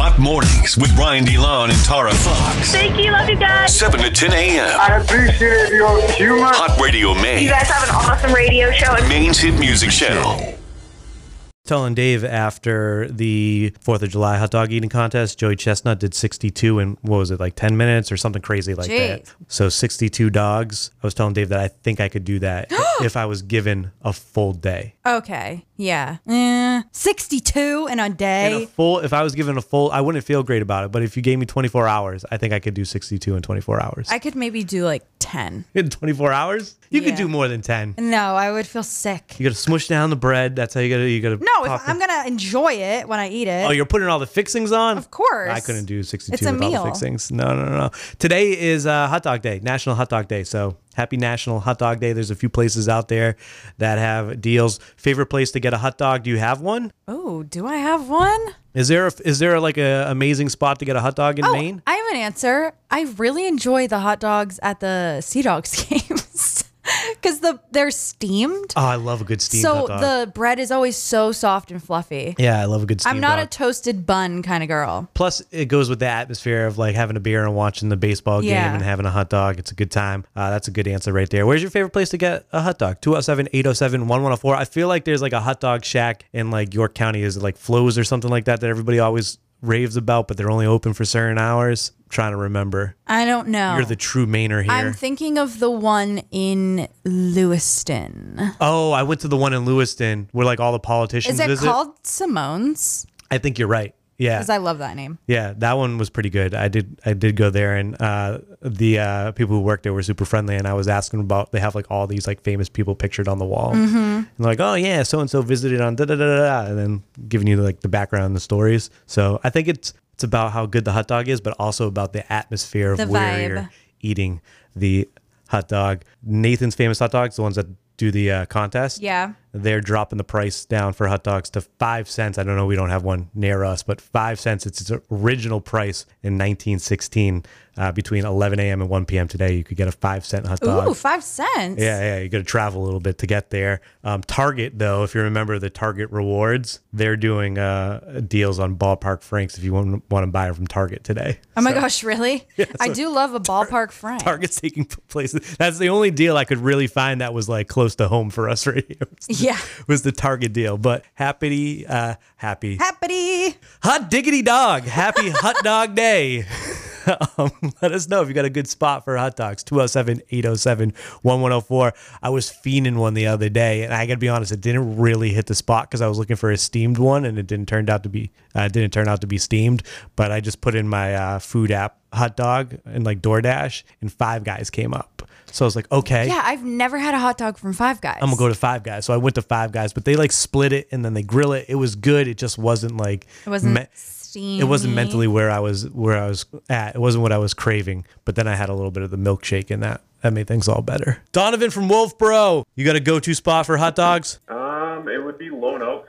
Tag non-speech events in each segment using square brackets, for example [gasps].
Hot Mornings with Brian DeLon and Tara Fox. Thank you. Love you guys. 7 to 10 a.m. I appreciate your humor. Hot Radio Maine. You guys have an awesome radio show. And Maine's hit music channel. Telling Dave after the Fourth of July hot dog eating contest, Joey Chestnut did 62 in what was it like 10 minutes or something crazy like that. So 62 dogs. I was telling Dave that I think I could do that [gasps] if I was given a full day. Okay. Yeah. Eh, 62 in a day. In a full, if I was given a full, I wouldn't feel great about it. But if you gave me 24 hours, I think I could do 62 in 24 hours. I could maybe do like 10. in 24 hours, you could do more than 10. No, I would feel sick. You got to smush down the bread. That's how you got to. You got to. No, if I'm going to enjoy it when I eat it. Oh, you're putting all the fixings on? Of course. I couldn't do 62 It's a with all the fixings. No, no, no, no. Today is uh, Hot Dog Day, National Hot Dog Day. So happy National Hot Dog Day. There's a few places out there that have deals. Favorite place to get a hot dog? Do you have one? oh, do I have one? Is there a, is there like a amazing spot to get a hot dog in Oh, Maine? I have an answer. I really enjoy the hot dogs at the Sea Dogs [laughs] because the they're steamed. Oh, I love a good steamed so hot dog. the bread is always so soft and fluffy. yeah, I love a good steamed I'm not a toasted bun kind of girl. Plus, it goes with the atmosphere of like having a beer and watching the baseball game Yeah. and having a hot dog. It's a good time. Uh, that's a good answer right there. Where's your favorite place to get a hot dog? 207 807 1104. I feel like there's like a hot dog shack in like York County. Is it like Flo's or something like that that everybody always raves about, but they're only open for certain hours? Trying to remember. I don't know. You're the true Mainer here. I'm thinking of the one in Lewiston. oh, I went to the one in Lewiston where like all the politicians Is it visit. called Simone's? I think you're right. Yeah. Because I love that name. Yeah, that one was pretty good. I did I did go there and uh, the uh, people who worked there were super friendly and I was asking about they have like all these like famous people pictured on the wall. Mm-hmm. And they're like, "Oh yeah, so and so visited on da da da da," da," and then giving you like the background and the stories. So, I think it's it's about how good the hot dog is, but also about the atmosphere of The where vibe. you're eating the hot dog. Nathan's famous hot dogs, the ones that do the uh, contest Yeah. they're dropping the price down for hot dogs to five cents. I don't know, we don't have one near us, but five cents. It's its original price in 1916. Uh, between 11 a.m. and 1 p.m. today, you could get a five cent hot dog. Ooh, five cents. Yeah, yeah, you got to travel a little bit to get there. Um, Target, though, if you remember the Target rewards, they're doing uh, deals on ballpark franks if you want, want to buy them from Target today. Oh my gosh, really? [laughs] I do love a ballpark frank. Target's taking places. That's the only deal I could really find that was like close to home for us [laughs] right here. Yeah. was the Target deal. But happy, uh, happy, Happy. hot diggity dog, happy hot [laughs] dog day. [laughs] um, let us know if you got a good spot for hot dogs. 207 807 1104. I was fiending one the other day, and I got to be honest, it didn't really hit the spot because I was looking for a steamed one, and it didn't turn out to be uh, didn't turn out to be steamed. But I just put in my uh, food app hot dog and like DoorDash, and Five Guys came up. So I was like, okay. Yeah, I've never had a hot dog from Five Guys. I'm gonna go to Five Guys. So I went to Five Guys, but they like split it and then they grill it. It was good. It just wasn't like It wasn't me- steamy. it wasn't mentally where I was where I was at. It wasn't what I was craving. But then I had a little bit of the milkshake in that that made things all better. Donovan from Wolfeboro, you got a go-to spot for hot dogs? It would be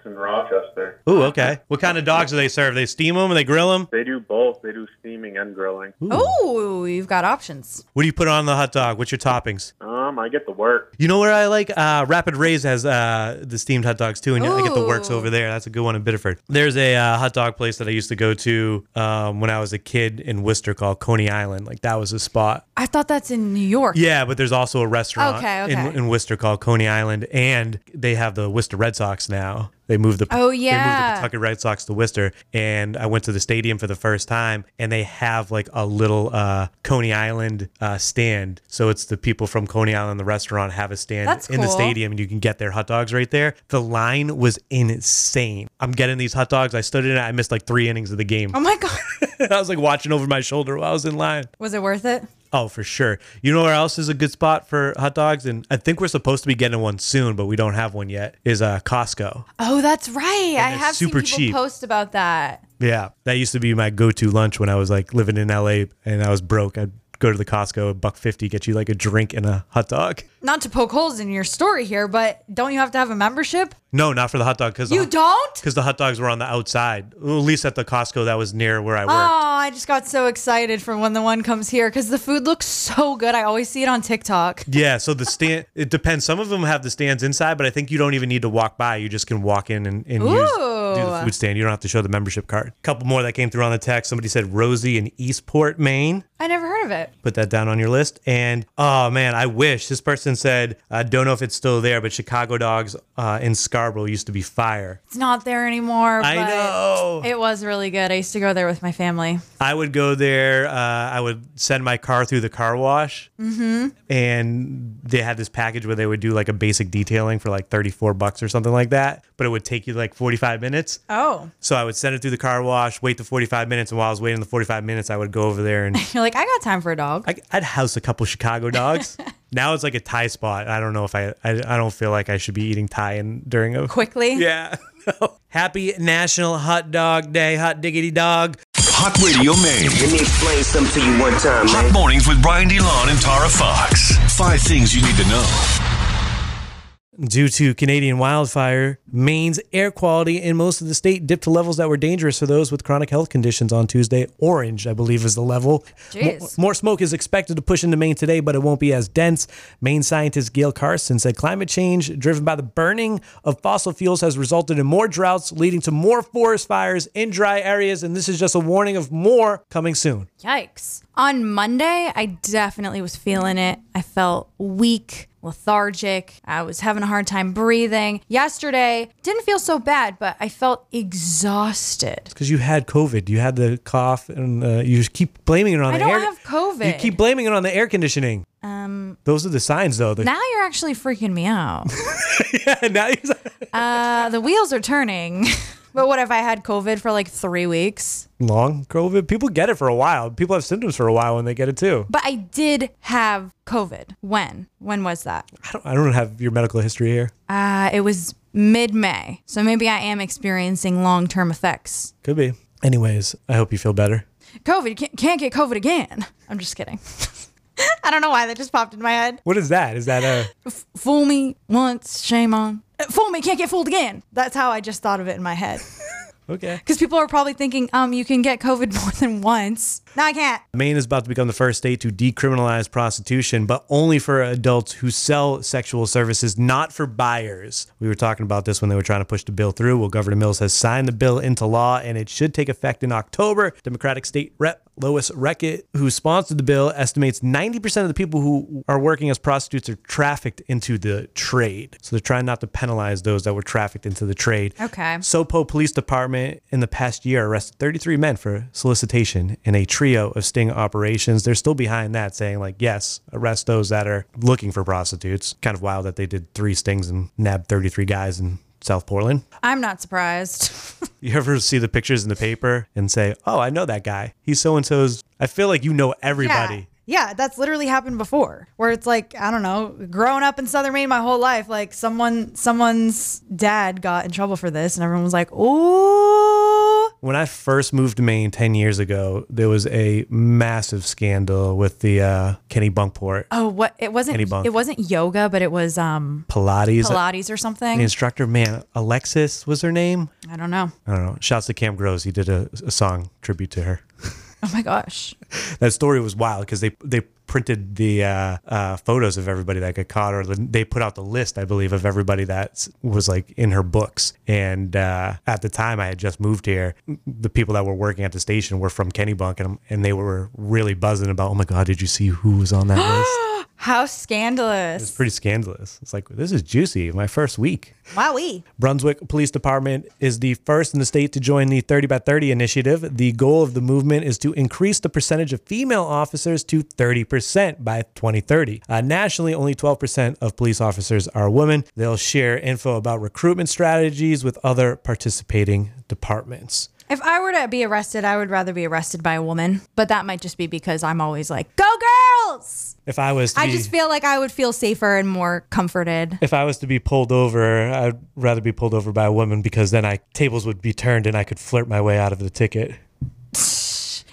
Lone in Rochester. Ooh, okay. What kind of dogs do they serve? They steam them and they grill them. They do both. They do steaming and grilling. Oh, you've got options. What do you put on the hot dog? What's your toppings? Um, I get the work. You know where I like? Uh, Rapid Rays has uh, the steamed hot dogs too, and I get the works over there. That's a good one in Biddeford. There's a uh, hot dog place that I used to go to um, when I was a kid in Worcester called Coney Island. Like that was a spot. I thought that's in New York. Yeah, but there's also a restaurant Okay, In, in Worcester called Coney Island, and they have the Worcester Red Sox now. They moved the Oh, yeah, they moved the. Pawtucket Red Sox to Worcester, and I went to the stadium for the first time, and they have like a little uh, Coney Island uh, stand. So it's the people from Coney Island, the restaurant, have a stand That's in the stadium, and you can get their hot dogs right there. The line was insane. I'm getting these hot dogs. I stood in it. I missed like three innings of the game. Oh my god. [laughs] I was like watching over my shoulder while I was in line. Was it worth it? Oh, for sure. You know where else is a good spot for hot dogs? And I think we're supposed to be getting one soon, but we don't have one yet. Is uh, Costco. Oh, that's right. I have super seen people cheap. post about that. Yeah, that used to be my go-to lunch when I was like living in LA and I was broke. I'd go to the Costco, a buck fifty, get you like a drink and a hot dog. Not to poke holes in your story here, but don't you have to have a membership? No, not for the hot dog because You don't? because the hot dogs were on the outside. At least at the Costco that was near where I worked. Oh, I just got so excited for when the one comes here because the food looks so good. I always see it on TikTok. Yeah, so the [laughs] stand it depends. Some of them have the stands inside, but I think you don't even need to walk by. You just can walk in and, and use do the food stand. You don't have to show the membership card. A couple more that came through on the text. Somebody said Rosie in Eastport, Maine. I never heard of it. Put that down on your list. And oh man, I wish this person said I don't know if it's still there, but Chicago Dogs uh, in Scarborough used to be fire. It's not there anymore. I know. It was really good. I used to go there with my family. I would go there. Uh, I would send my car through the car wash, mm-hmm. and they had this package where they would do like a basic detailing for like thirty four bucks or something like that. But it would take you like forty five minutes. Oh. So I would send it through the car wash, wait the forty five minutes, and while I was waiting the forty five minutes, I would go over there and [laughs] You're like, I got time for a dog. I, I'd house a couple Chicago dogs. [laughs] now it's like a Thai spot. I don't know if I, I I don't feel like I should be eating Thai in, during a Quickly. Yeah. [laughs] Happy National Hot Dog Day, hot diggity dog. Hot Radio Maine. Let me explain something to you one time, Hot man. mornings with Brian DeLon and Tara Fox. Five things you need to know. Due to Canadian wildfire, Maine's air quality in most of the state dipped to levels that were dangerous for those with chronic health conditions on Tuesday. Orange, I believe, is the level. Jeez. Mo- More smoke is expected to push into Maine today, but it won't be as dense. Maine scientist Gail Carlson said climate change driven by the burning of fossil fuels has resulted in more droughts, leading to more forest fires in dry areas. And this is just a warning of more coming soon. Yikes. On Monday, I definitely was feeling it. I felt weak, lethargic. I was having a hard time breathing. Yesterday, didn't feel so bad, but I felt exhausted. Because you had COVID, you had the cough, and uh, you just keep blaming it on I the don't air. have COVID. You keep blaming it on the air conditioning. Um, those are the signs, though. Now you're actually freaking me out. [laughs] Yeah, now you're- [laughs] uh, the wheels are turning. [laughs] but what if I had COVID for like three weeks? long COVID. People get it for a while. People have symptoms for a while when they get it too. But I did have COVID. When? When was that? I don't, I don't have your medical history here. Uh, it was mid May. So maybe I am experiencing long term effects. Could be. Anyways, I hope you feel better. COVID, can't, can't get COVID again. I'm just kidding. [laughs] [laughs] I don't know why that just popped in my head. What is that? Is that a Fool me once, shame on. Uh, Fool me, can't get fooled again. That's how I just thought of it in my head. [laughs] okay? Because people are probably thinking, um, you can get COVID [laughs] more than once. No, I can't. Maine is about to become the first state to decriminalize prostitution, but only for adults who sell sexual services, not for buyers. We were talking about this when they were trying to push the bill through. Well, Governor Mills has signed the bill into law, and it should take effect in October. Democratic State Rep Lois Reckitt, who sponsored the bill, estimates 90% of the people who are working as prostitutes are trafficked into the trade. So they're trying not to penalize those that were trafficked into the trade. Okay. Sopo Police Department in the past year arrested 33 men for solicitation in a trio of sting operations. They're still behind that, saying, like, yes, arrest those that are looking for prostitutes. Kind of wild that they did three stings and nabbed 33 guys in South Portland. I'm not surprised. [laughs] You ever see the pictures in the paper and say, oh, I know that guy. He's so and so's. I feel like you know everybody. Yeah. yeah, that's literally happened before. Where it's like, I don't know, growing up in Southern Maine my whole life, like someone someone's dad got in trouble for this and everyone was like, "Ooh." When I first moved to Maine 10 years ago, there was a massive scandal with the uh, Kennebunkport Oh, what it wasn't Kennebunk. it wasn't yoga, but it was um Pilates. Pilates or something. The instructor, man, Alexis was her name. I don't know. I don't know. Shouts to Cam Gross. He did a, a song tribute to her. [laughs] Oh my gosh. That story was wild because they they printed the uh, uh, photos of everybody that got caught, or the, they put out the list, I believe, of everybody that was like in her books. And uh, at the time, I had just moved here. The people that were working at the station were from Kennebunk, and and they were really buzzing about, oh my god, did you see who was on that list? [gasps] [gasps] [gasps] How scandalous. It's pretty scandalous. It's like this is juicy. My first week. Wowee. Brunswick Police Department is the first in the state to join the 30 by 30 initiative. The goal of the movement is to increase the percentage of female officers to 30% by 2030. Uh, nationally, only 12% of police officers are women. They'll share info about recruitment strategies with other participating departments. If I were to be arrested, I would rather be arrested by a woman. But that might just be because I'm always like, go girls! If I was to I be, just feel like I would feel safer and more comforted. if I was to be pulled over, I'd rather be pulled over by a woman because then I tables would be turned and I could flirt my way out of the ticket. [sighs]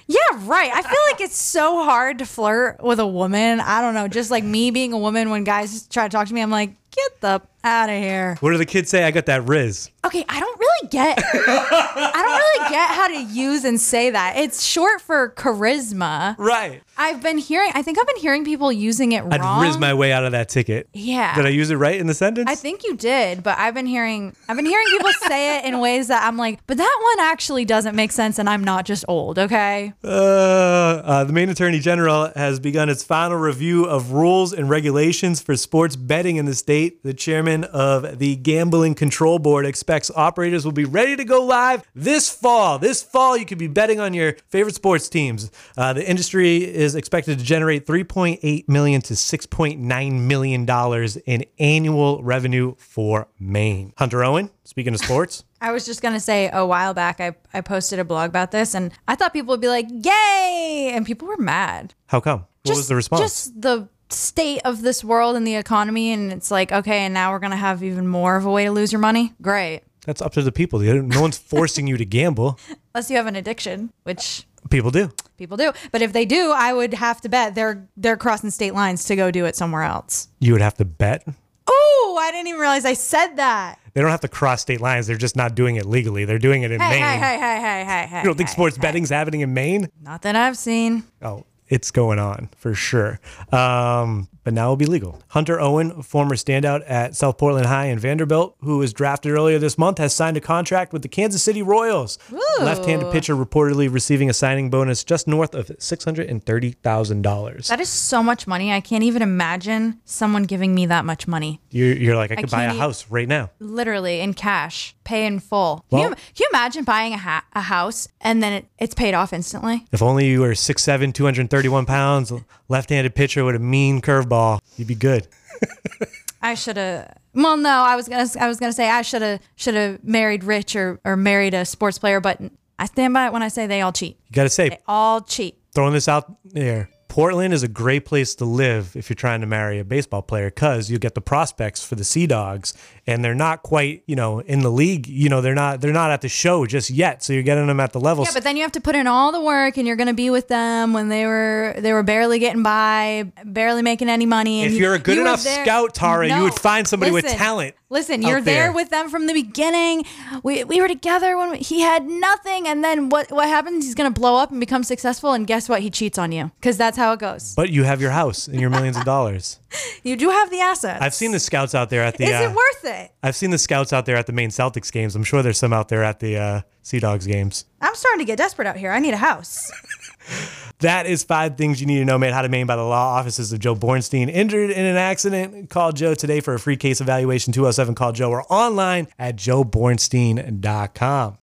Yeah, right. I feel like it's so hard to flirt with a woman. I don't know. Just like me being a woman, when guys try to talk to me, I'm like, get the out of here. What do the kids say? I got that rizz. Okay, I don't really get I don't really get how to use and say that. It's short for charisma. Right. I've been hearing I think I've been hearing people using it I'd wrong. rizz my way out of that ticket. Yeah. Did I use it right in the sentence? I think you did, but I've been hearing I've been hearing people say it in ways that I'm like, but that one actually doesn't make sense and I'm not just old, okay? Uh, uh, the Maine Attorney General has begun its final review of rules and regulations for sports betting in the state. The chairman of the Gambling Control Board expects operators will be ready to go live this fall. This fall, you could be betting on your favorite sports teams. Uh, the industry is expected to generate 3.8 million to 6.9 million dollars in annual revenue for Maine. Hunter Owen, speaking of sports. [laughs] I was just gonna say a while back I, I posted a blog about this and I thought people would be like, Yay! And people were mad. How come? What Just- was the response? Just the state of this world and the economy and it's like, okay, and now we're gonna have even more of a way to lose your money. Great. That's up to the people. No one's [laughs] forcing you to gamble. Unless you have an addiction, which People do. people do. But if they do, I would have to bet they're they're crossing state lines to go do it somewhere else. You would have to bet. Oh, I didn't even realize I said that. They don't have to cross state lines. They're just not doing it legally. They're doing it in Hey, Maine. hey, hey, hey, hey, hey, hey. You don't think hey, sports hey. betting's happening in Maine? Not that I've seen. Oh, it's going on for sure. Um, but now it'll be legal. Hunter Owen, former standout at South Portland High and Vanderbilt, who was drafted earlier this month, has signed a contract with the Kansas City Royals. Left-handed pitcher reportedly receiving a signing bonus just north of six hundred and thirty thousand dollars. That is so much money. I can't even imagine someone giving me that much money. You're, you're like, I could buy a house right now. Literally in cash, pay in full. Can, you, can you imagine buying a, ha- a house and then it, it's paid off instantly? If only you were 6'7", 231 pounds, left-handed pitcher with a mean curveball, you'd be good. I should have. Well, no, I was gonna. I was gonna say I should have. Should have married rich or or married a sports player. But I stand by it when I say they all cheat. You got to say, They all cheat. throwing this out there. Portland is a great place to live if you're trying to marry a baseball player because you get the prospects for the Sea Dogs, and they're not quite, you know, in the league. You know, they're not they're not at the show just yet. So you're getting them at the level. Yeah, but then you have to put in all the work, and you're gonna be with them when they were they were barely getting by, barely making any money. And If you- you're a good you enough scout, Tara, you would find somebody with talent Listen, you're there. there. with them from the beginning. We, we were together when he had nothing, and then what what happens? He's gonna blow up and become successful, and guess what? He cheats on you because that's how it goes. but you have your house and your millions of [laughs] dollars. You do have the assets. I've seen the scouts out there at the. Is uh, it worth it? I've seen the scouts out there at the Maine Celtics games. I'm sure there's some out there at the uh, Sea Dogs games. I'm starting to get desperate out here. I need a house. [laughs] That is five things you need to know made how to Maine by the law offices of Joe Bornstein. Injured in an accident? Call Joe today for a free case evaluation. 207 call Joe or online at joebornstein.com.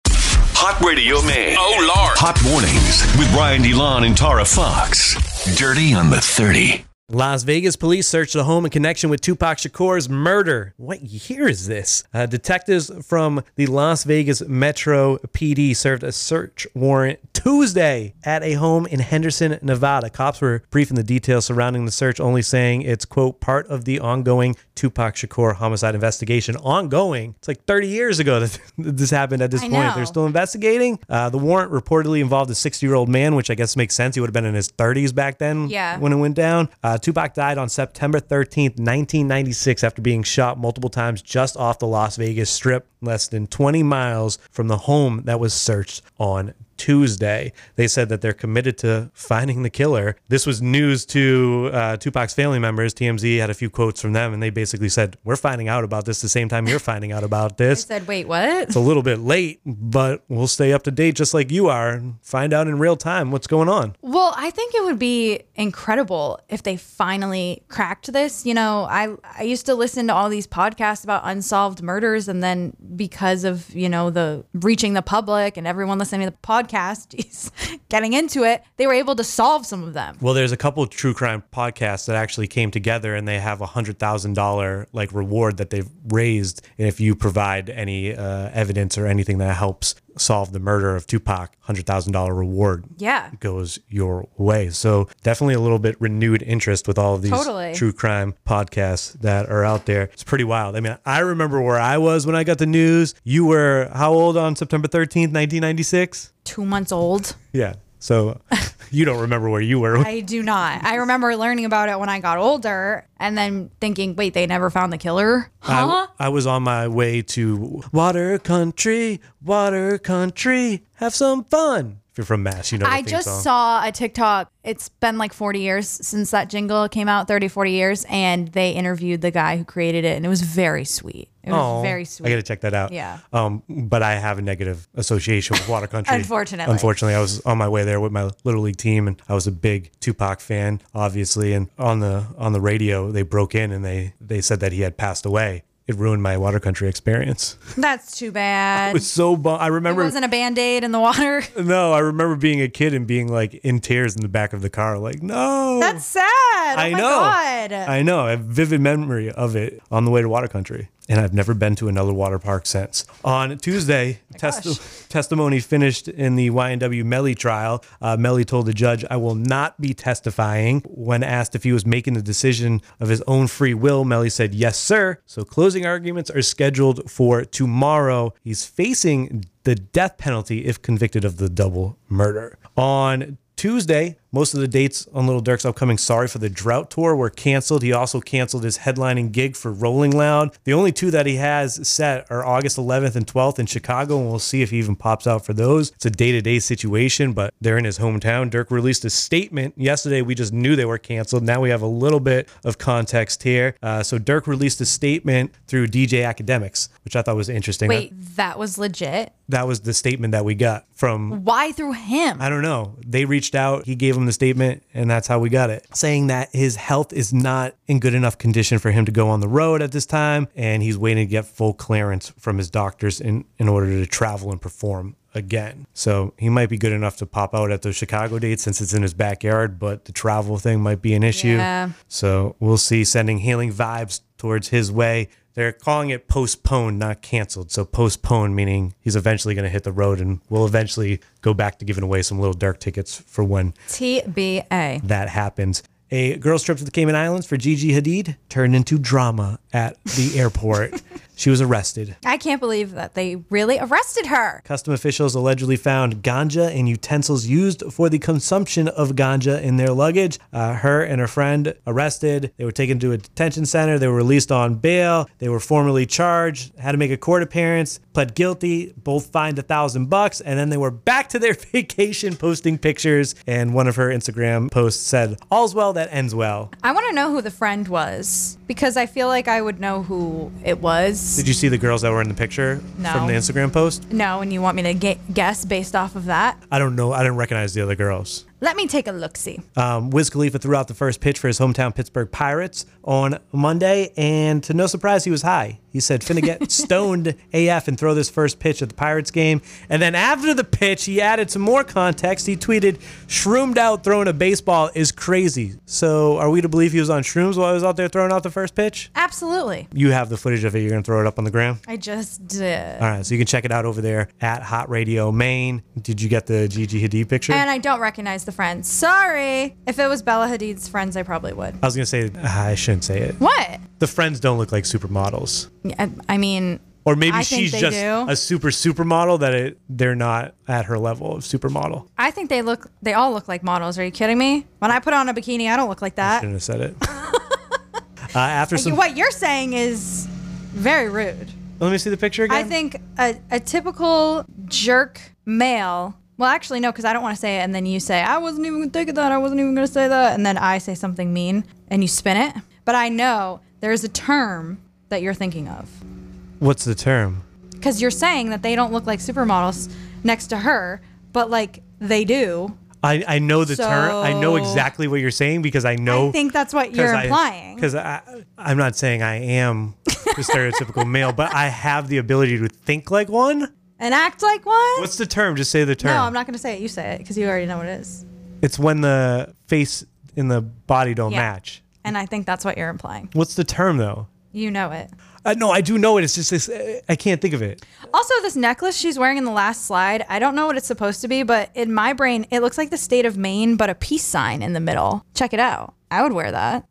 Hot Radio Maine. Oh, Lord. Hot Mornings with Brian DeLon and Tara Fox. Dirty on the 30. Las Vegas police searched a home in connection with Tupac Shakur's murder. What year is this? Uh, detectives from the Las Vegas Metro PD served a search warrant Tuesday at a home in Henderson, Nevada. Cops were briefing the details surrounding the search, only saying it's, quote, part of the ongoing Tupac Shakur homicide investigation. Ongoing? It's like 30 years ago that [laughs] this happened at this I point. know. They're still investigating. Uh, the warrant reportedly involved a 60 year old man, which I guess makes sense. He would have been in his 30s back then Yeah. when it went down. Uh, Tupac died on September 13th, 1996, after being shot multiple times just off the Las Vegas Strip, less than 20 miles from the home that was searched on Tuesday. They said that they're committed to finding the killer. This was news to uh, Tupac's family members. TMZ had a few quotes from them, and they basically said, We're finding out about this the same time you're finding out about I this. said, wait, what? It's a little bit late, but we'll stay up to date just like you are and find out in real time what's going on. Well, I think it would be incredible if they finally cracked this. You know, I I used to listen to all these podcasts about unsolved murders, and then because of you know the reaching the public and everyone listening to the podcast, geez, [laughs] getting into it, they were able to solve some of them. Well, there's a couple of true crime podcasts that actually came together and they have a hundred thousand dollar like reward that they've raised if you provide any uh, evidence or anything that helps solve the murder of Tupac. Hundred thousand dollar reward Yeah. goes your way. So definitely a little bit renewed interest with all of these Totally. true crime podcasts that are out there. It's pretty wild. I mean, I remember where I was when I got the news. You were how old on September 13th, 1996? Two months old. Yeah. So [laughs] you don't remember where you were. I do not. I remember learning about it when I got older, and then thinking, wait, they never found the killer? Huh? I, I was on my way to water country, water country, have some fun. If you're from Mass, you know. the I just song. saw a TikTok. It's been like 40 years since that jingle came out, 30, 40 years, and they interviewed the guy who created it, and it was very sweet. It was Aw, very sweet. I got to check that out. Yeah. Um, but I have a negative association with Water Country. [laughs] Unfortunately. Unfortunately, I was on my way there with my little league team, and I was a big Tupac fan, obviously. And on the on the radio, they broke in and they they said that he had passed away. It ruined my Water Country experience. [laughs] That's too bad. It was so bum. I There remember. wasn't a band aid in the water. [laughs] no, I remember being a kid and being like in tears in the back of the car, like no. That's sad. Oh I oh my know. God. I know. I have vivid memory of it on the way to Water Country. And I've never been to another water park since. On Tuesday, testi- testimony finished in the YNW Melly trial. Uh, Melly told the judge, I will not be testifying. When asked if he was making the decision of his own free will, Melly said, Yes, sir. So closing arguments are scheduled for tomorrow. He's facing the death penalty if convicted of the double murder. On Tuesday, most of the dates on Lil Durk's upcoming Sorry for the Drought tour were canceled. He also canceled his headlining gig for Rolling Loud. The only two that he has set are August 11th and 12th in Chicago, and we'll see if he even pops out for those. It's a day to day situation, but they're in his hometown. Durk released a statement yesterday. We just knew they were canceled. Now we have a little bit of context here. Uh, so Dirk released a statement through DJ Akademiks, which I thought was interesting. Wait, that was legit. That was the statement that we got from Why through him? I don't know. They reached out, he gave them the statement, and that's how we got it. Saying that his health is not in good enough condition for him to go on the road at this time, and he's waiting to get full clearance from his doctors in, in order to travel and perform again. So he might be good enough to pop out at those Chicago dates since it's in his backyard, but the travel thing might be an issue. Yeah. So we'll see, sending healing vibes towards his way. They're calling it postponed, not canceled. So postponed meaning he's eventually going to hit the road, and we'll eventually go back to giving away some Lil Durk tickets for when TBA. that happens. A girls' trip to the Cayman Islands for Gigi Hadid turned into drama at the [laughs] airport. she was arrested. I can't believe that they really arrested her. Custom officials allegedly found ganja and utensils used for the consumption of ganja in their luggage. Uh, her and her friend arrested. They were taken to a detention center. They were released on bail. They were formally charged, had to make a court appearance, pled guilty, both fined a thousand bucks, and then they were back to their [laughs] vacation posting pictures. And one of her Instagram posts said, All's well that ends well. I want to know who the friend was because I feel like I would know who it was. Did you see the girls that were in the picture No. from the Instagram post? No, and you want me to ge- guess based off of that? I don't know. I didn't recognize the other girls. Let me take a look see. Um, Wiz Khalifa threw out the first pitch for his hometown Pittsburgh Pirates on Monday, and to no surprise, he was high. He said, "Finna get [laughs] stoned AF and throw this first pitch at the Pirates game." And then after the pitch, he added some more context. He tweeted, "Shroomed out throwing a baseball is crazy." So, are we to believe he was on shrooms while he was out there throwing out the first pitch? Absolutely. You have the footage of it. You're gonna throw it up on the gram. I just did. All right, so you can check it out over there at Hot Radio Maine. Did you get the Gigi Hadid picture? And I don't recognize the friends. Sorry. If it was Bella Hadid's friends, I probably would. I was gonna say ah, I shouldn't say it. What? The friends don't look like supermodels. Yeah, I mean, Or maybe I she's just do. a super supermodel that it, they're not at her level of supermodel. I think they look. They all look like models. Are you kidding me? When I put on a bikini, I don't look like that. I Shouldn't have said it. [laughs] uh, after some, What you're saying is very rude. let me see the picture again. I think a, a typical jerk male. Well, actually, no, because I don't want to say it, and then you say I wasn't even gonna think of that. I wasn't even gonna say that, and then I say something mean, and you spin it. But I know there is a term that you're thinking of What's the term? because you're saying that they don't look like supermodels next to her, but like they do. I, I know the term. I know exactly what you're saying because I know. I think that's what you're implying. Because I, I'm not saying I am the stereotypical male, but I have the ability to think like one. And act like one. What's the term? Just say the term. no, I'm not gonna say it. You say it because you already know what it is. It's when the face and the body don't Yeah. match. And I think that's what you're implying. What's the term though? You know it. Uh, no, I do know it. It's just this, uh, I can't think of it. Also, this necklace she's wearing in the last slide, I don't know what it's supposed to be, but in my brain, it looks like the state of Maine, but a peace sign in the middle. Check it out. I would wear that.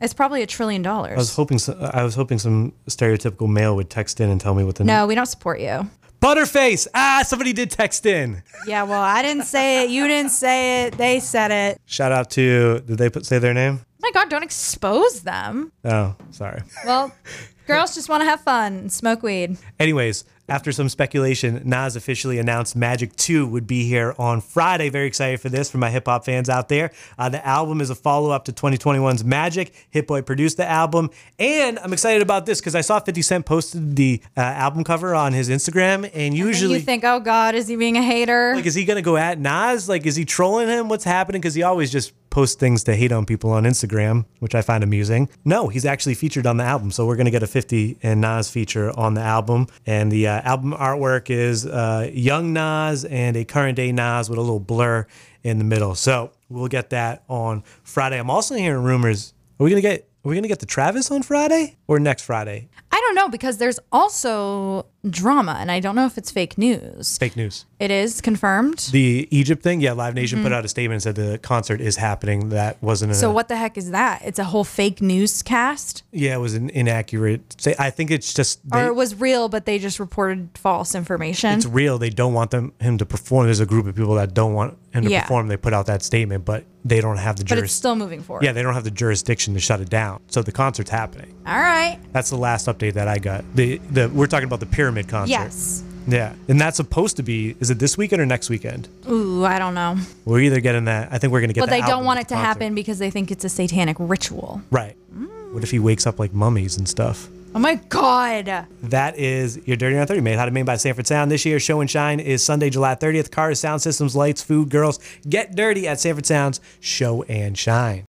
It's probably a trillion dollars. I was hoping so, I was hoping some stereotypical male would text in and tell me what the no, we don't support you. Butterface. Ah, somebody did text in. Yeah, well, I didn't say it. You didn't say it. They said it. Shout out to, did they put say their name? my God, don't expose them. Oh, sorry. Well, [laughs] girls just want to have fun and smoke weed. Anyways, after some speculation, Nas officially announced Magic 2 would be here on Friday. Very excited for this for my hip hop fans out there. Uh, the album is a follow up to 2021's Magic. Hit Boy produced the album. And I'm excited about this because I saw 50 Cent posted the uh, album cover on his Instagram. And And usually. you think, oh God, is he being a hater? like, is he gonna go at Nas? Like, is he trolling him? What's happening? Because he always just posts things to hate on people on Instagram, which I find amusing. No, he's actually featured on the album, so we're gonna get a 50 and Nas feature on the album. And the uh, album artwork is uh, young Nas and a current day Nas with a little blur in the middle. So we'll get that on Friday. I'm also hearing rumors. Are we gonna get? Are we gonna get the Travis on Friday or next Friday? I don't know because there's also drama, and I don't know if it's fake news. Fake news. It is confirmed. The Egypt thing, yeah. Live Nation put out a statement and said the concert is happening. That wasn't a Mm-hmm. So what the heck is that? It's a whole fake newscast, Yeah, it was an inaccurate. Say, I think it's just they, or it was real, but they just reported false information. it's real. They don't want them him to perform. There's a group of people that don't want him to Yeah. perform. They put out that statement, but they don't have the but it's still moving forward. Yeah, they don't have the jurisdiction to shut it down. So the concert's happening. All right. That's the last update that I got. The the we're talking about the pyramid concert. Yes. Yeah, and that's supposed to be. Is it this weekend or next weekend? Ooh, I don't know. We're either getting that. I think we're gonna get. But the they don't want it to concert. happen because they think it's a satanic ritual. Right. What if he wakes up like mummies and stuff? Oh my God. That is your Dirty on 30 made. How to made by Sanford Sound. This year's show and shine is Sunday, July 30th. Cars, sound systems, lights, food, girls. Get dirty at Sanford Sound's Show and Shine.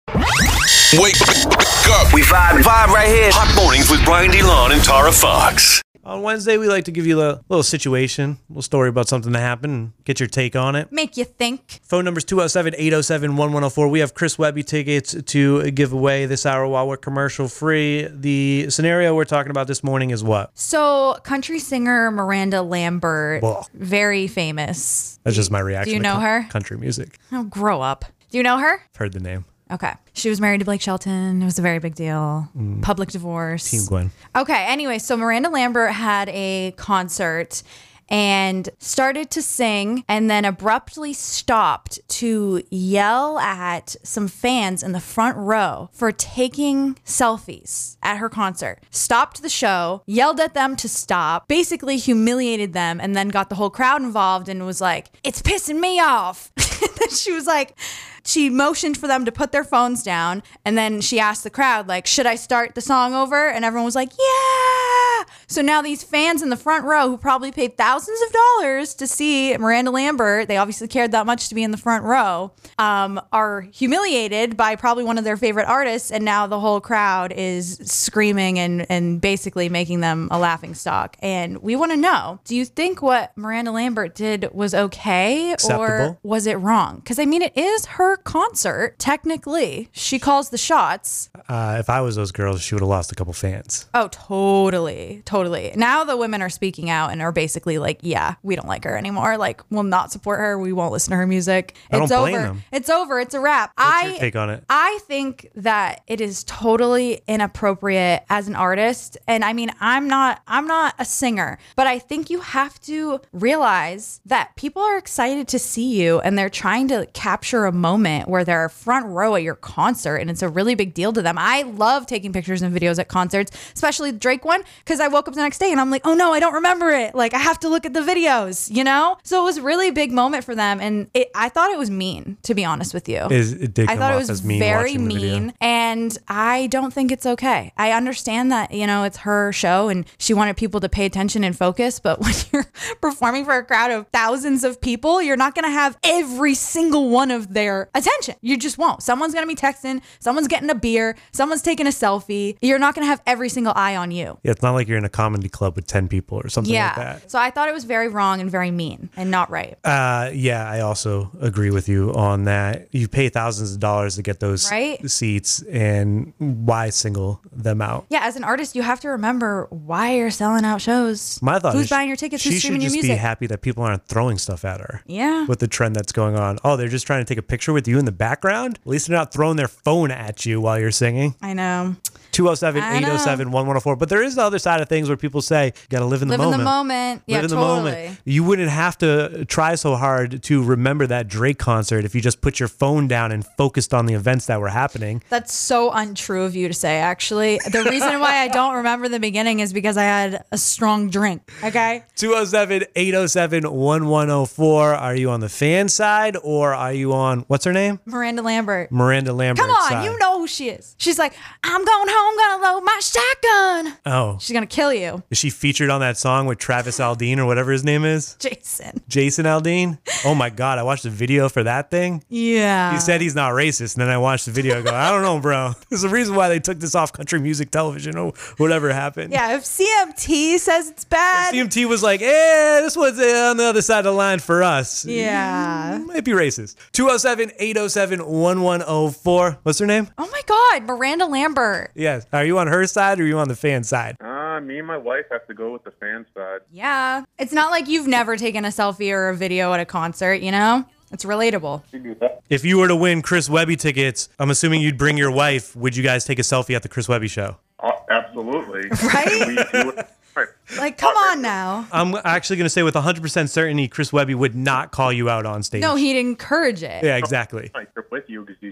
Wake up. We vibe, vibe right here. Hot mornings with Brian DeLon and Tara Fox. On Wednesday, we like to give you a little situation, a little story about something that happened, and get your take on it. Make you think. Phone number's 207 807 1104. We have Chris Webby tickets to give away this hour while we're commercial free. The scenario we're talking about this morning is what? So, country singer Miranda Lambert, Whoa. very famous. That's just my reaction. Do you know her? Country music. Oh, grow up. Do you know her? I've heard the name. Okay. She was married to Blake Shelton. It was a very big deal. Public divorce. Mm. Team Gwen. Okay. Anyway, so Miranda Lambert had a concert and started to sing and then abruptly stopped to yell at some fans in the front row for taking selfies at her concert. Stopped the show, yelled at them to stop, basically humiliated them, and then got the whole crowd involved and was like, It's pissing me off. [laughs] then she was like, she motioned for them to put their phones down and then she asked the crowd like should i start the song over? And everyone was like yeah so now these fans in the front row who probably paid thousands of dollars to see miranda lambert they obviously cared that much to be in the front row um, are humiliated by probably one of their favorite artists and now the whole crowd is screaming and, and basically making them a laughing stock and we want to know do you think what miranda lambert did was okay or was it wrong? Because I mean, it is her concert. Technically, she calls the shots. Uh, if I was those girls, she would have lost a couple fans. Oh, totally, totally. Now the women are speaking out and are basically like, "Yeah, we don't like her anymore. Like, we'll not support her. We won't listen to her music. I don't it's blame over. them. It's over. It's a wrap." What's I your take on it? I think that it is totally inappropriate as an artist. And I mean, I'm not I'm not a singer, but I think you have to realize that people are excited to see you and they're trying to capture a moment where they're front row at your concert and it's a really big deal to them. I love taking pictures and videos at concerts, especially the Drake one, because I woke up the next day and I'm like, oh no, I don't remember it. Like I have to look at the videos, you know? So it was a really big moment for them. And it, I thought it was mean, to be honest with you. Is it did I thought it was mean very watching the video. mean, and I don't think it's okay. I understand that you know it's her show, and she wanted people to pay attention and focus. But [laughs] when you're performing for a crowd of thousands of people, you're not going to have every single one of their attention. You just won't. Someone's going to be texting, someone's getting a beer, someone's taking a selfie. You're not going to have every single eye on you. Yeah, it's not like you're in a comedy club with 10 people or something Yeah. like that. So I thought it was very wrong and very mean and not right. Uh, yeah, I also agree with you on that. You pay thousands of dollars to get those Right? seats, and why single them out? Yeah, as an artist, you have to remember why you're selling out shows. My thought who's is buying your tickets, She who's should streaming your just music. be happy that people aren't throwing stuff at her. Yeah. With the trend that's going on. Oh, they're just trying to take a picture with you in the background? At least they're not throwing their phone at you while you're singing. I know. 207 807 1104. But there is the other side of things. where people say, you got to live in the Live in the moment. Yeah, live in the moment. You wouldn't have to try so hard to remember that Drake concert if you just put your phone down and focused on the events that were happening. That's so untrue of you to say, actually. The reason why I don't remember the beginning is because I had a strong drink. Okay. 207 807 1104. Are you on the fan side or are you on, what's her name? Miranda Lambert. Miranda Lambert. Come on, side. you know she is. She's like, I'm going home, gonna load my shotgun. Oh, She's gonna kill you, is she featured on that song with Travis Aldean or whatever his name is? Jason. Jason Aldean? Oh my God, I watched the video for that thing. Yeah. He said he's not racist, and then I watched the video. I go, I don't know, bro. [laughs] There's a reason why they took this off country music television or whatever happened. yeah, if CMT says it's bad. CMT was like, eh, this one's uh, on the other side of the line for us. yeah. Might be racist. 207 807 1104. What's her name? Oh my God, Miranda Lambert. Yes. Are you on her side or are you on the fan side? Uh, me and my wife have to go with the fan side. Yeah. It's not like you've never taken a selfie or a video at a concert, you know? It's relatable. You do that. If you were to win Chris Webby tickets, I'm assuming you'd bring your wife. Would you guys take a selfie at the Chris Webby show? Uh, absolutely. [laughs] Right? we do it. Right. Like, come on now. I'm actually going to say with 100% certainty, Chris Webby would not call you out on stage. No, he'd encourage it. Yeah, exactly.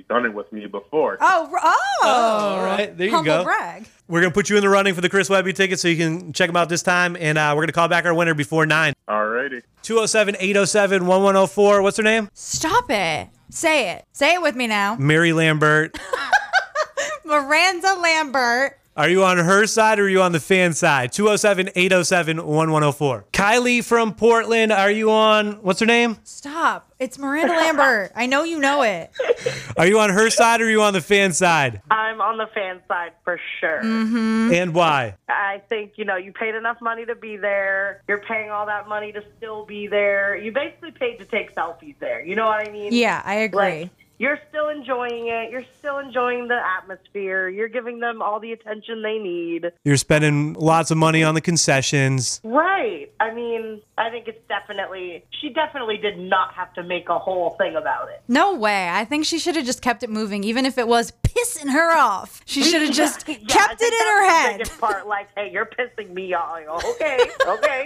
Done it with me before. Oh, r- oh. All right, there you Humble go. brag. We're going to put you in the running for the Chris Webby ticket so you can check them out this time. And uh, we're going to call back our winner before 9. Alrighty. 207 807 1104. What's her name? Stop it. Say it. Say it with me now. Mary Lambert. [laughs] Miranda Lambert. Are you on her side or are you on the fan side? 207 807 1104. Kylie from Portland. Are you on, what's her name? Stop. It's Miranda Lambert. I know you know it. [laughs] Are you on her side or are you on the fan side? I'm on the fan side for sure. Mm-hmm. And why? I think, you know, you paid enough money to be there. You're paying all that money to still be there. You basically paid to take selfies there. You know what I mean? Yeah, I agree. Like, you're still enjoying it. You're still enjoying the atmosphere. You're giving them all the attention they need. You're spending lots of money on the concessions. Right. I mean, I think it's definitely, she definitely did not have to make a whole thing about it. No way. I think she should have just kept it moving, even if it was pissing her off. She should have just [laughs] Yeah, kept think it in her was the head. biggest part, like, hey, you're pissing me off. [laughs] Okay, okay.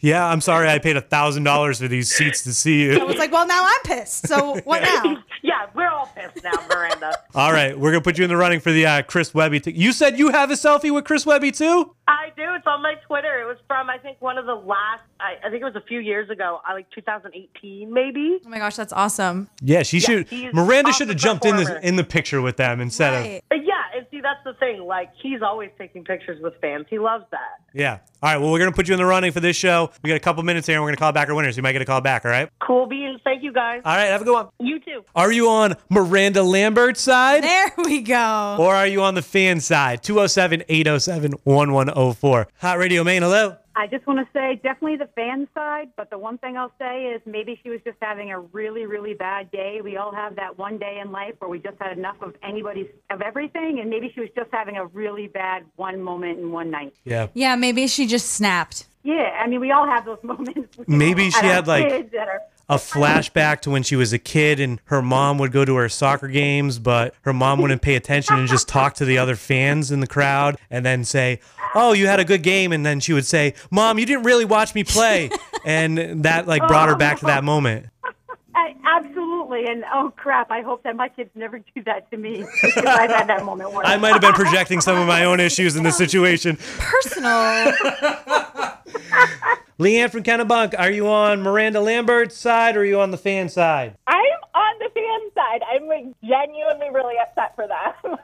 Yeah, I'm sorry I paid a $1,000 for these seats to see you. I you. was like, well, now I'm pissed. So what now? [laughs] yeah, we're all pissed now, Miranda. All right, we're going to put you in the running for the uh, Chris Webby. T- you said you have a selfie with Chris Webby too? I do. It's on my Twitter. It was from I think one of the last. I, I think it was a few years ago. I like 2018 maybe. Oh my gosh, that's awesome. Yeah, she should. Miranda awesome should have jumped in the, in the picture with them instead of. Right. But yeah, and see that's the thing. Like he's always taking pictures with fans. He loves that. Yeah. All right, well, we're going to put you in the running for this show. We got a couple minutes here and we're going to call back our winners. You might get a call back, all right? Cool beans. Thank you guys. All right, have a good one. You too. Are you on Miranda Lambert's side? There we go. Or are you on the fan side? 207 807 1104. Hot Radio Maine, hello. I just want to say definitely the fan side, but the one thing I'll say is maybe she was just having a really, really bad day. We all have that one day in life where we just had enough of anybody's of everything, and maybe she was just having a really bad one moment in one night. Yeah. Yeah, maybe she just snapped. Yeah, I mean we all have those [laughs] moments. Maybe she had, like, kids that are A flashback to when she was a kid and her mom would go to her soccer games, but her mom wouldn't pay attention and just talk to the other fans in the crowd and then say, Oh, you had a good game. And then she would say, Mom, you didn't really watch me play. And that like brought her back to that moment. [laughs] I, absolutely. And oh crap, I hope that my kids never do that to me [laughs] because I've had that moment. Where I might have been projecting some of my own issues in this situation. Personal. [laughs] Leanne from Kennebunk, are you on Miranda Lambert's side or are you on the fan side? I'm on the fan side. I'm like genuinely really upset for them.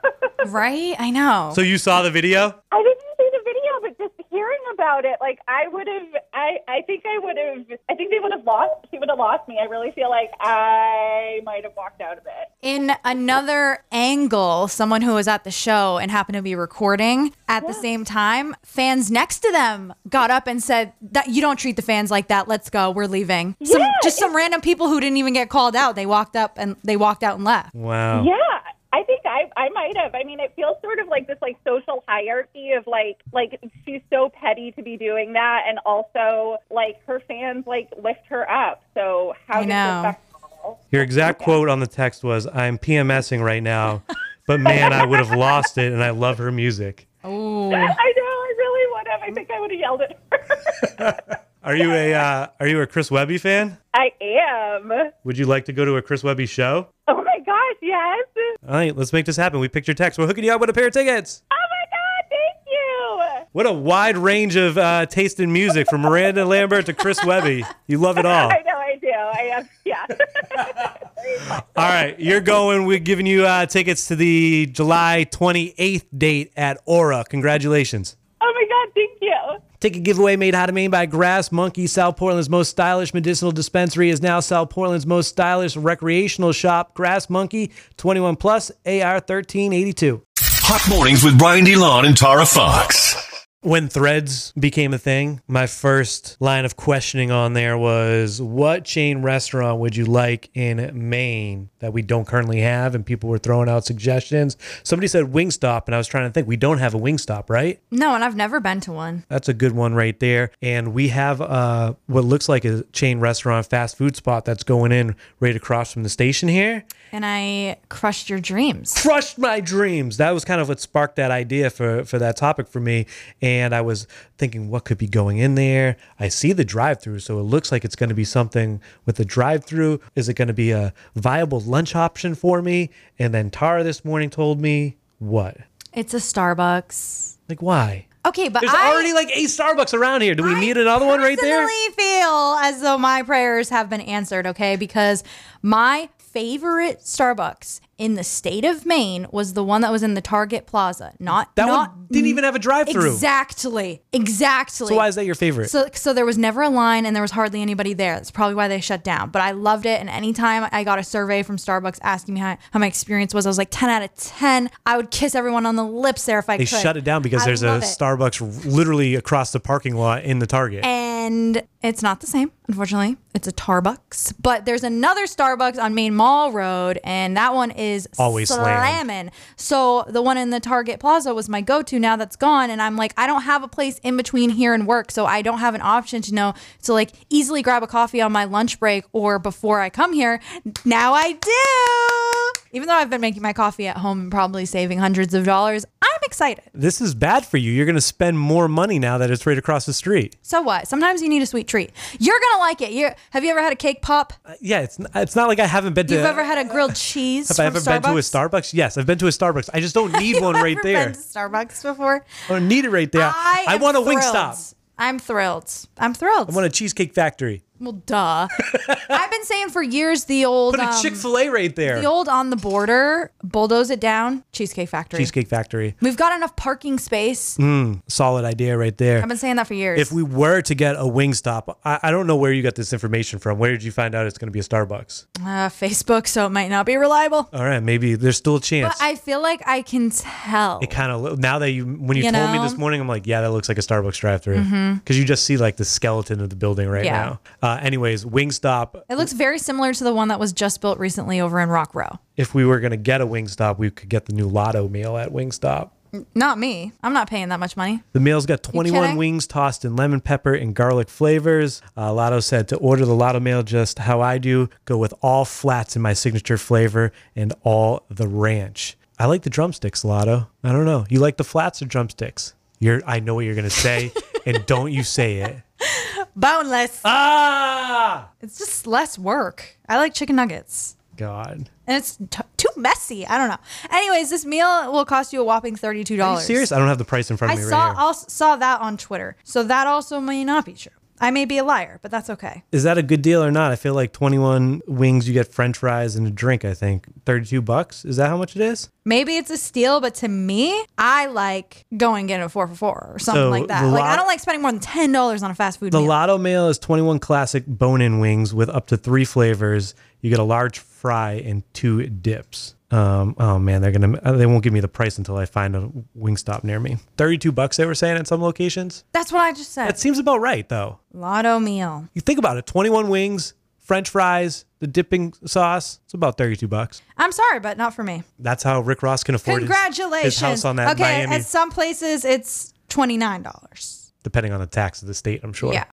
[laughs] right? I know. So you saw the video? I didn't see the video, but just hearing about it, like I would have, I, I think I would have, I think they would have lost. She would have lost me. I really feel like I might have walked out of it. in another angle, someone who was at the show and happened to be recording at the same time, fans next to them got up and said that you don't treat the fans like that. Let's go. We're leaving. Some, Yeah, just some random people who didn't even get called out. They walked up and they walked out and left. Wow. Yeah. I I I might have. I mean, it feels sort of like this like social hierarchy of like like she's so petty to be doing that, and also like her fans like lift her up. So how I know. disrespectful. Your exact quote on the text was, I'm PMSing right now, but man, I would have lost it and I love her music. Ooh. [laughs] I know. I really would have. I think I would have yelled at her. [laughs] Are you a uh, Are you a Chris Webby fan? I am. Would you like to go to a Chris Webby show? Oh my gosh, [laughs] yes. All right, let's make this happen. We picked your text. We're hooking you up with a pair of tickets. Oh my god, thank you. What a wide range of uh, taste in music from Miranda Lambert to Chris Webby. You love it all. [laughs] I know I do. I am. Yeah. [laughs] All right, you're going. We're giving you uh, tickets to the July 28th date at Aura. Congratulations. oh my god, thank you. Ticket giveaway made how to Maine by Grass Monkey. South Portland's most stylish medicinal dispensary is now South Portland's most stylish recreational shop. Grass Monkey, 21 plus, AR 1382. Hot mornings with Brian DeLon and Tara Fox. When threads became a thing, my first line of questioning on there was what chain restaurant would you like in Maine that we don't currently have? And people were throwing out suggestions. Somebody said Wingstop, and I was trying to think, we don't have a Wingstop, right? No, and I've never been to one. That's a good one right there. And we have uh, what looks like a chain restaurant, fast food spot that's going in right across from the station here. And I crushed your dreams. Crushed my dreams. That was kind of what sparked that idea for, for that topic for me. And I was thinking, what could be going in there? I see the drive through, so it looks like it's going to be something with the drive through. Is it going to be a viable lunch option for me? And then Tara this morning told me, what? It's a Starbucks. Like, why? Okay, but There's I already like eight Starbucks around here. Do we need another one right there? personally feel as though my prayers have been answered, okay? Because my favorite Starbucks in the state of Maine was the one that was in the Target Plaza. Not That not one didn't even have a drive-through. Exactly. Exactly. So why is that your favorite? So, so there was never a line and there was hardly anybody there. That's probably why they shut down. But I loved it. And anytime I got a survey from Starbucks asking me how, how my experience was, I was like 10 out of 10. I would kiss everyone on the lips there if I they could. shut it down because I there's a it. Starbucks literally across the parking lot in the Target. And it's not the same, unfortunately. It's a Starbucks. But there's another Starbucks on Maine Mall Road, and that one is Always slammed. slamming. So the one in the Target Plaza was my go-to. Now that's gone, and I'm like, I don't have a place in between here and work, so I don't have an option to know to like easily grab a coffee on my lunch break or before I come here. Now I do. Even though I've been making my coffee at home and probably saving hundreds of dollars, I'm excited. this is bad for you. You're going to spend more money now that it's right across the street. So what? Sometimes you need a sweet treat. You're gonna like it. You have you ever had a cake pop? Uh, yeah, it's it's not like I haven't been to. You've ever had a grilled cheese? have I ever been to a Starbucks? Starbucks? Yes, I've been to a Starbucks. I just don't [laughs] need one right Ever there. Been to Starbucks before? I don't need it right there. I, I want a. Wingstop. I'm thrilled. I'm thrilled. I want a Cheesecake Factory. Well, duh. [laughs] I've been saying for years the old Put a um, Chick Fil A right there. the old on the border, bulldoze it down, Cheesecake Factory. Cheesecake Factory. We've got enough parking space. Solid idea right there. I've been saying that for years. If we were to get a Wingstop, I, I don't know where you got this information from. Where did you find out it's going to be a Starbucks? uh, Facebook, so it might not be reliable. All right, maybe there's still a chance. But I feel like I can tell. it kind of now that you when you, You told me know? this morning, I'm like, yeah, that looks like a Starbucks drive-through because you just see like the skeleton of the building right Yeah. now. Uh, anyways, Wingstop. It looks very similar to the one that was just built recently over in Rock Row. If we were gonna get a Wingstop, we could get the new Latto meal at Wingstop. Not me. I'm not paying that much money. The meal's got 21 wings tossed in lemon pepper and garlic flavors. Uh, Latto said to order the Latto meal just how I do, go with all flats in my signature flavor and all the ranch. I like the drumsticks, Latto. I don't know. You like the flats or drumsticks? You're. I know what you're gonna say, [laughs] and don't you say it. Boneless. Ah, It's just less work. I like chicken nuggets. God. And it's t- too messy. I don't know. Anyways, this meal will cost you a whopping $32. Are you serious? I don't have the price in front I of me saw right here. also saw that on Twitter. So that also may not be true. I may be a liar, but that's okay. Is that a good deal or not? I feel like 21 wings, you get French fries and a drink. I think 32 bucks. Is that how much it is? Maybe it's a steal, but to me, I like going and getting a four for four or something So like that. Like lot- I don't like spending more than ten dollars on a fast food The meal. Latto meal is 21 classic bone-in wings with up to three flavors. You get a large fry and two dips. Um, oh man, they're gonna they won't give me the price until I find a Wingstop near me. 32 bucks they were saying at some locations. That's what I just said. That seems about right though. Latto meal. You think about it, 21 wings, French fries, the dipping sauce. It's about 32 bucks. I'm sorry, but not for me. That's how Rick Ross can afford his- Congratulations. his house on that okay, Miami, at some places it's twenty nine dollars. depending on the tax of the state. I'm sure. Yeah.